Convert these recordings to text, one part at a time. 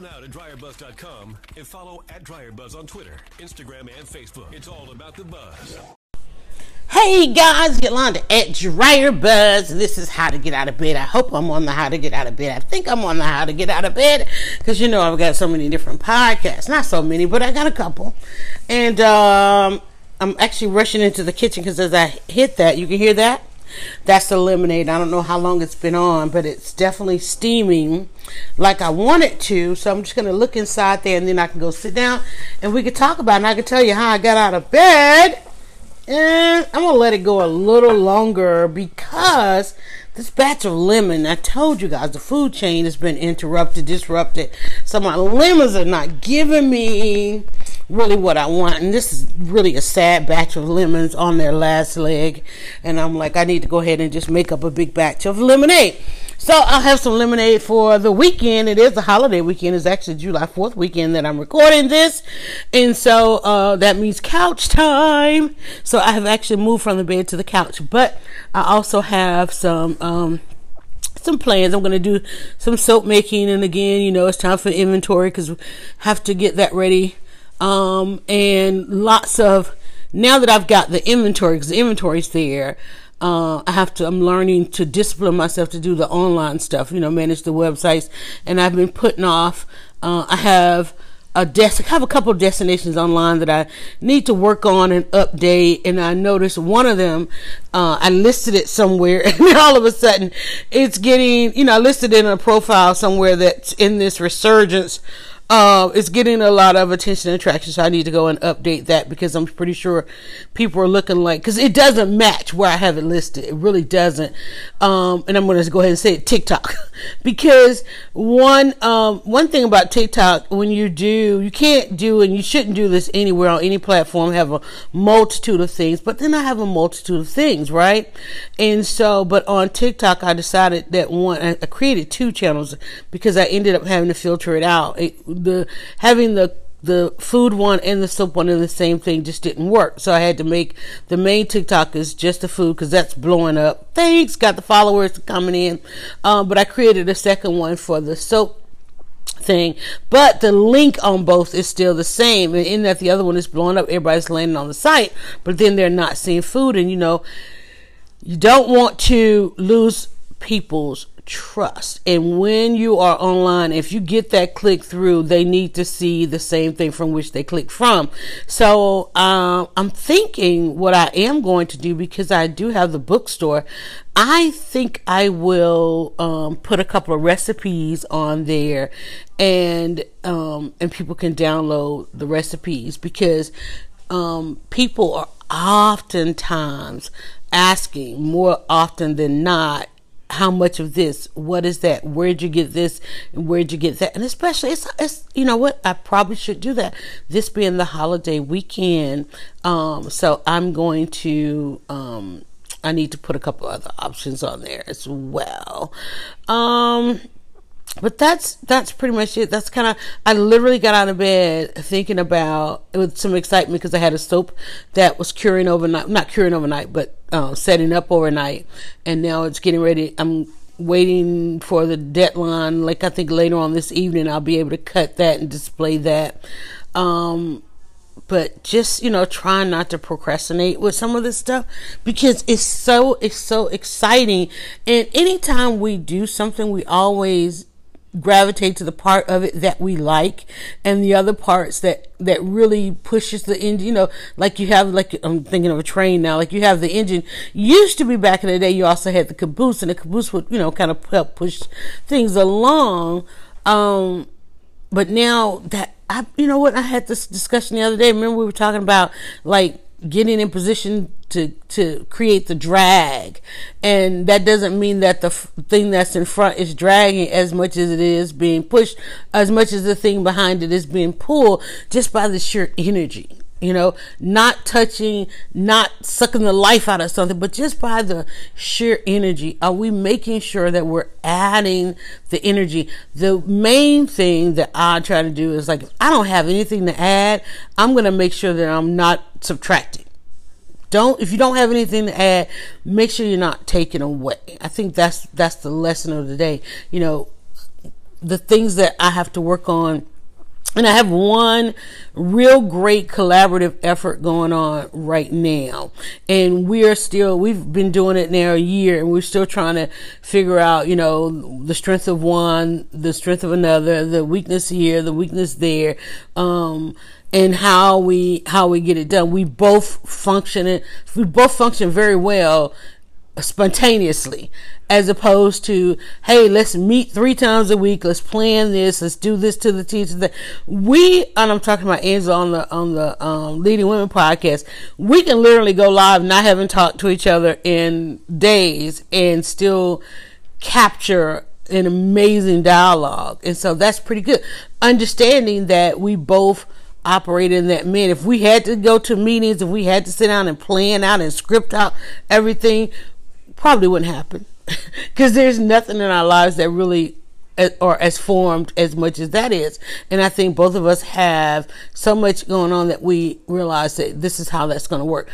now to dryerbuzz.com and follow at dryerbuzz on Twitter, Instagram, and Facebook. It's all about the buzz. Hey guys, Yolanda at Dryer Buzz. This is how to get out of bed. I hope I'm on the how to get out of bed. I think I'm on the how to get out of bed because you know I've got so many different podcasts. Not so many, but I got a couple. And um, I'm actually rushing into the kitchen because as I hit that, you can hear that. That's the lemonade. I don't know how long it's been on, but it's definitely steaming like I want it to. So I'm just going to look inside there and then I can go sit down and we can talk about it. And I can tell you how I got out of bed. And I'm going to let it go a little longer because this batch of lemon, I told you guys, the food chain has been interrupted, disrupted. So my lemons are not giving me really what I want. And this is really a sad batch of lemons on their last leg. And I'm like, I need to go ahead and just make up a big batch of lemonade. So I'll have some lemonade for the weekend. It is a holiday weekend. It's actually July 4th weekend that I'm recording this. And so uh, that means couch time. So I have actually moved from the bed to the couch. But I also have some. Um, some plans. I'm going to do some soap making, and again, you know, it's time for inventory because we have to get that ready um, and lots of, now that I've got the inventory, because the inventory's there, uh, I have to, I'm learning to discipline myself to do the online stuff, you know, manage the websites. And I've been putting off, uh, I have a desk, I have a couple of destinations online that I need to work on and update. And I noticed one of them, uh, I listed it somewhere and all of a sudden it's getting, you know, I listed it in a profile somewhere that's in this resurgence uh, it's getting a lot of attention and attraction, so I need to go and update that because I'm pretty sure people are looking like because it doesn't match where I have it listed. It really doesn't. Um, and I'm going to go ahead and say it, TikTok because one um, one thing about TikTok when you do you can't do and you shouldn't do this anywhere on any platform have a multitude of things, but then I have a multitude of things, right? And so, but on TikTok, I decided that one I created two channels because I ended up having to filter it out. It, the having the the food one and the soap one in the same thing just didn't work. So I had to make the main TikTok is just the food because that's blowing up. Thanks, got the followers coming in. Um, but I created a second one for the soap thing. But the link on both is still the same. And in that the other one is blowing up, everybody's landing on the site, but then they're not seeing food. And you know, you don't want to lose people's trust. And when you are online, if you get that click through, they need to see the same thing from which they click from. So um, I'm thinking what I am going to do because I do have the bookstore. I think I will um, put a couple of recipes on there, and um, and people can download the recipes because um, people are oftentimes asking more often than not how much of this what is that where'd you get this and where'd you get that? And especially it's, it's you know what i probably should do that. This being the holiday weekend um so i'm going to um i need to put a couple other options on there as well. Um but that's that's pretty much it. That's kind of I literally got out of bed thinking about with some excitement because I had a soap that was curing overnight, not curing overnight, but uh, setting up overnight, and now it's getting ready. I'm waiting for the deadline. Like I think later on this evening, I'll be able to cut that and display that. Um, but just you know trying not to procrastinate with some of this stuff because it's so it's so exciting and anytime we do something we always gravitate to the part of it that we like and the other parts that that really pushes the engine. You know like you have like i'm thinking of a train now like you have the engine. Used to be back in the day you also had the caboose and the caboose would you know kind of help push things along. Um but now that i you know what i had this discussion the other day. Remember we were talking about like getting in position to to create the drag. And that doesn't mean that the f- thing that's in front is dragging as much as it is being pushed as much as the thing behind it is being pulled just by the sheer energy you know not touching not sucking the life out of something but just by the sheer energy are we making sure that we're adding the energy? The main thing that i try to do is like if i don't have anything to add i'm going to make sure that i'm not subtracting. Don't if you don't have anything to add make sure you're not taking away. I think that's that's the lesson of the day. You know the things that I have to work on and I have one real great collaborative effort going on right now. And we're still, we've been doing it now a year and we're still trying to figure out, you know, the strength of one, the strength of another, the weakness here, the weakness there. Um, and how we, how we get it done. We both function, we both function very well spontaneously as opposed to hey let's meet three times a week let's plan this let's do this to the teacher that we and i'm talking about angela on the on the um, leading women podcast we can literally go live not having talked to each other in days and still capture an amazing dialogue. And so that's pretty good. Understanding that we both operate in that man. If we had to go to meetings if we had to sit down and plan out and script out everything probably wouldn't happen because there's nothing in our lives that really or as formed as much as that is. And I think both of us have so much going on that we realize that this is how that's going to work.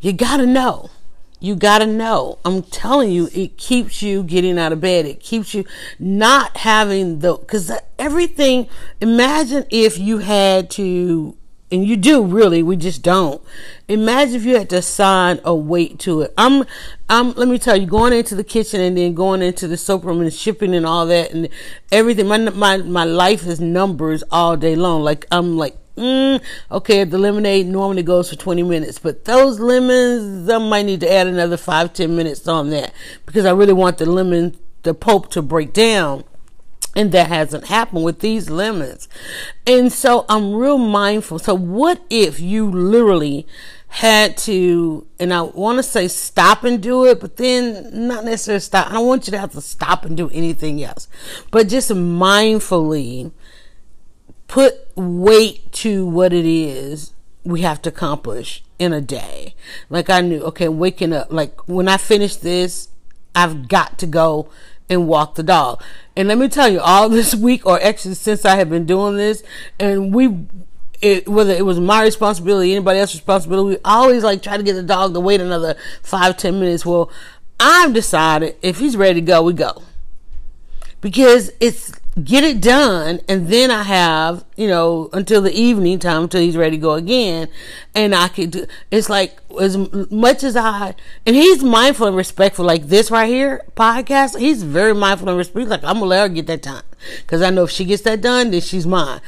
You got to know. You got to know. I'm telling you, it keeps you getting out of bed. It keeps you not having the, because everything, imagine if you had to and you do really we just don't. Imagine if you had to assign a weight to it. I'm i'm let me tell you going into the kitchen and then going into the soap room and shipping and all that and everything my my my life is numbers all day long. Like i'm like mm, okay the lemonade normally goes for 20 minutes but those lemons i might need to add another five ten minutes on that because i really want the lemon the pulp to break down and that hasn't happened with these lemons. And so I'm real mindful. So what if you literally had to, and I want to say stop and do it, but then not necessarily stop. I don't want you to have to stop and do anything else, but just mindfully put weight to what it is we have to accomplish in a day. Like I knew, okay, waking up, like when I finish this, I've got to go and walk the dog. And let me tell you, all this week, or actually since I have been doing this, and we, it, whether it was my responsibility, anybody else's responsibility, we always like try to get the dog to wait another five, ten minutes. Well, I've decided if he's ready to go, we go. Because it's get it done and then I have, you know, until the evening time until he's ready to go again. And I could do, it's like as much as I, and he's mindful and respectful like this right here podcast. He's very mindful and respectful. Like I'm gonna let her get that time. Cause I know if she gets that done, then she's mine.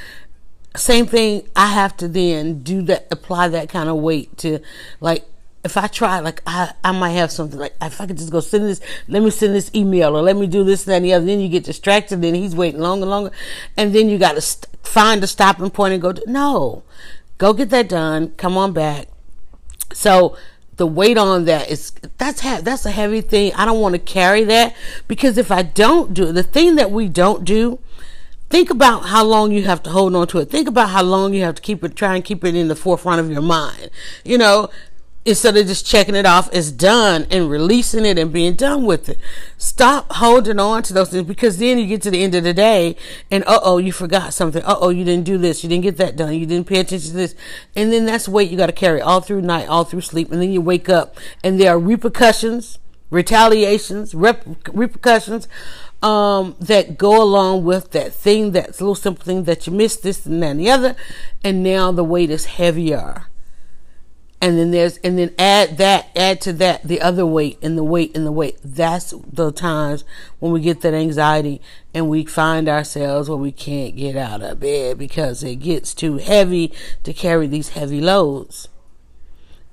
Same thing. I have to then do that, apply that kind of weight to like, if I try, like I, I might have something like if I could just go send this, let me send this email or let me do this, that, and the other. Then you get distracted. Then he's waiting longer, longer, and then you got to st- find a stopping point and go. To, no, go get that done. Come on back. So the weight on that is that's ha- that's a heavy thing. I don't want to carry that because if I don't do the thing that we don't do, think about how long you have to hold on to it. Think about how long you have to keep it, try and keep it in the forefront of your mind. You know, instead of just checking it off as done and releasing it and being done with it. Stop holding on to those things because then you get to the end of the day and uh oh, you forgot something. Uh oh, you didn't do this. You didn't get that done. You didn't pay attention to this. And then that's weight you got to carry all through night, all through sleep. And then you wake up and there are repercussions, retaliations, rep- repercussions um, that go along with that thing, that little simple thing that you missed, this and that and the other. And now the weight is heavier and then there's and then add that add to that the other weight and the weight and the weight. That's the times when we get that anxiety and we find ourselves where we can't get out of bed because it gets too heavy to carry these heavy loads.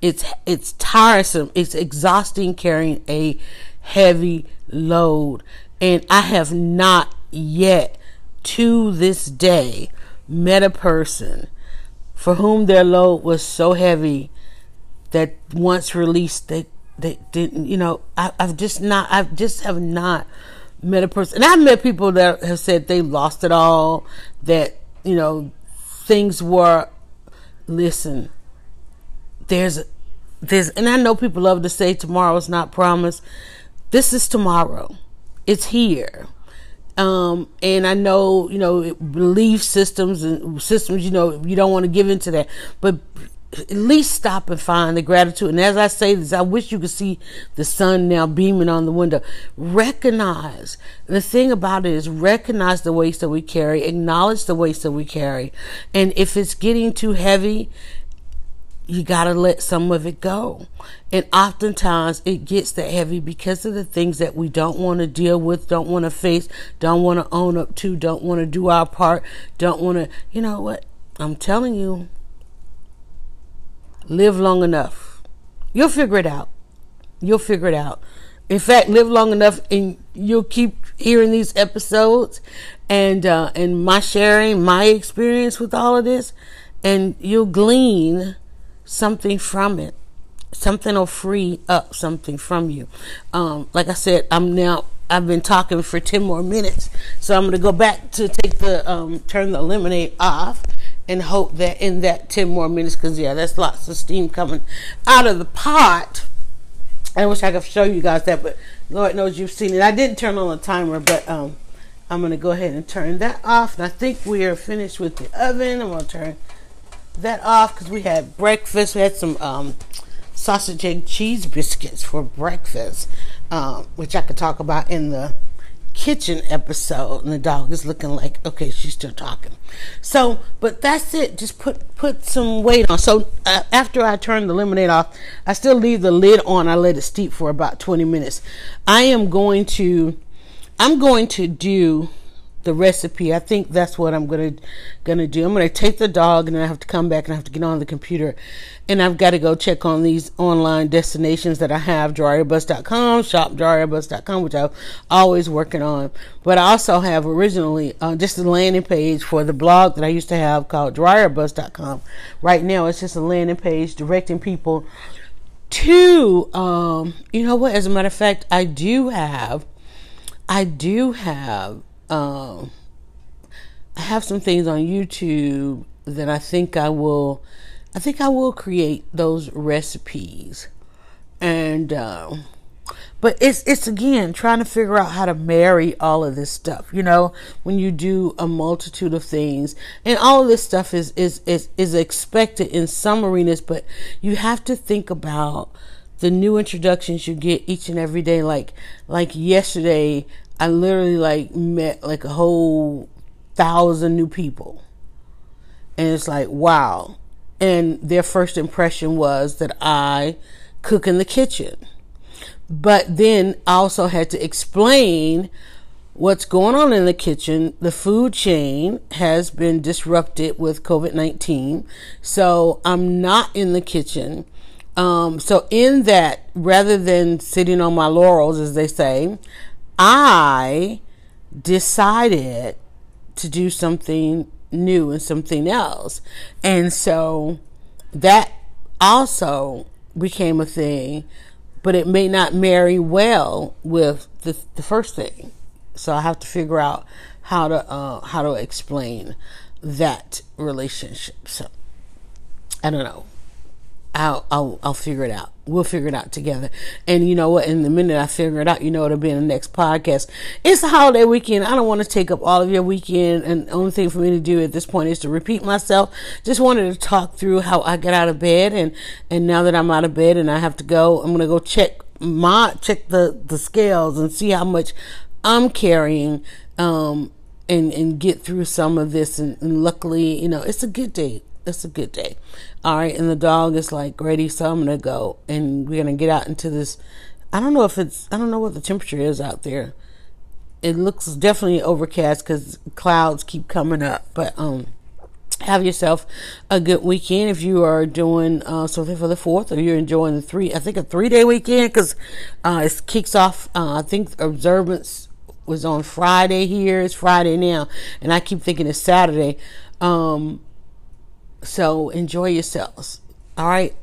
It's it's tiresome. It's exhausting carrying a heavy load. And i have not yet to this day met a person for whom their load was so heavy that once released they they didn't you know I, have just not I've just have not met a person and I've met people that have said they lost it all that you know things were listen there's there's and I know people love to say tomorrow's not promised this is tomorrow it's here um, and I know, you know, belief systems and systems, you know, you don't want to give into that. But at least stop and find the gratitude. And as I say this, I wish you could see the sun now beaming on the window. Recognize the thing about it is recognize the weights that we carry, acknowledge the weights that we carry. And if it's getting too heavy, you got to let some of it go. And oftentimes it gets that heavy because of the things that we don't want to deal with, don't want to face, don't want to own up to, don't want to do our part, don't want to, you know what? I'm telling you, live long enough. You'll figure it out. You'll figure it out. In fact, live long enough and you'll keep hearing these episodes and, uh, and my sharing my experience with all of this and you'll glean something from it. Something will free up something from you. Um, like I said, I'm now I've been talking for 10 more minutes. So I'm going to go back to take the, um, turn the lemonade off and hope that in that 10 more minutes, because yeah, that's lots of steam coming out of the pot. I wish I could show you guys that, but Lord knows you've seen it. I didn't turn on the timer, but um, I'm going to go ahead and turn that off. And I think we are finished with the oven. I'm going to turn that off because we had breakfast. We had some um, sausage egg cheese biscuits for breakfast, um, which I could talk about in the kitchen episode. And the dog is looking like, okay, she's still talking. So, but that's it. Just put put some weight on. So uh, after I turn the lemonade off, I still leave the lid on. I let it steep for about 20 minutes. I am going to, I'm going to do the recipe. I think that's what I'm gonna gonna do. I'm gonna take the dog and I have to come back and I have to get on the computer and I've got to go check on these online destinations that I have, dryerbuzz.com, shopdryerbuzz.com, which I'm always working on. But I also have originally uh, just a landing page for the blog that I used to have called dryerbuzz.com. Right now it's just a landing page directing people to um, you know what, as a matter of fact, I do have I do have um, I have some things on YouTube that I think I will, I think I will create those recipes, and uh, but it's it's again trying to figure out how to marry all of this stuff. You know, when you do a multitude of things, and all of this stuff is is is is expected in some arenas, but you have to think about the new introductions you get each and every day. Like like yesterday, I literally like met like a whole thousand new people. And it's like, wow. And their first impression was that I cook in the kitchen. But then I also had to explain what's going on in the kitchen. The food chain has been disrupted with COVID 19. So I'm not in the kitchen. Um, so in that, rather than sitting on my laurels, as they say, I decided to do something new and something else. And so that also became a thing, but it may not marry well with the, the first thing. So I have to figure out how to uh, how to explain that relationship. So I don't know. I'll, I'll, I'll figure it out. We'll figure it out together. And you know what? In the minute I figure it out, you know it'll be in the next podcast. It's the holiday weekend. I don't want to take up all of your weekend. And the only thing for me to do at this point is to repeat myself. Just wanted to talk through how I got out of bed. And, and now that I'm out of bed and I have to go, I'm to go check my, check the, the scales and see how much I'm carrying. Um, and, and get through some of this. And, and luckily, you know, it's a good day it's a good day. All right, and the dog is like ready, so I'm gonna go and we're gonna get out into this. I don't know if it's I don't know what the temperature is out there. It looks definitely overcast because clouds keep coming up, but um have yourself a good weekend if you are doing uh, something for the fourth or you're enjoying the three i think a three day weekend because uh, it kicks off uh, i think observance was on friday here it's friday now and i keep thinking it's saturday um, so enjoy yourselves. All right.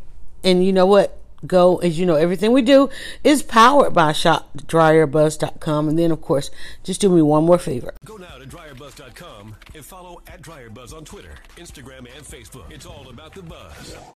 And you know what? Go, as you know, everything we do is powered by shopdryerbuzz.com. And then, of course, just do me one more favor. Go now to dryerbuzz.com and follow at dryerbuzz on Twitter, Instagram, and Facebook. It's all about the buzz.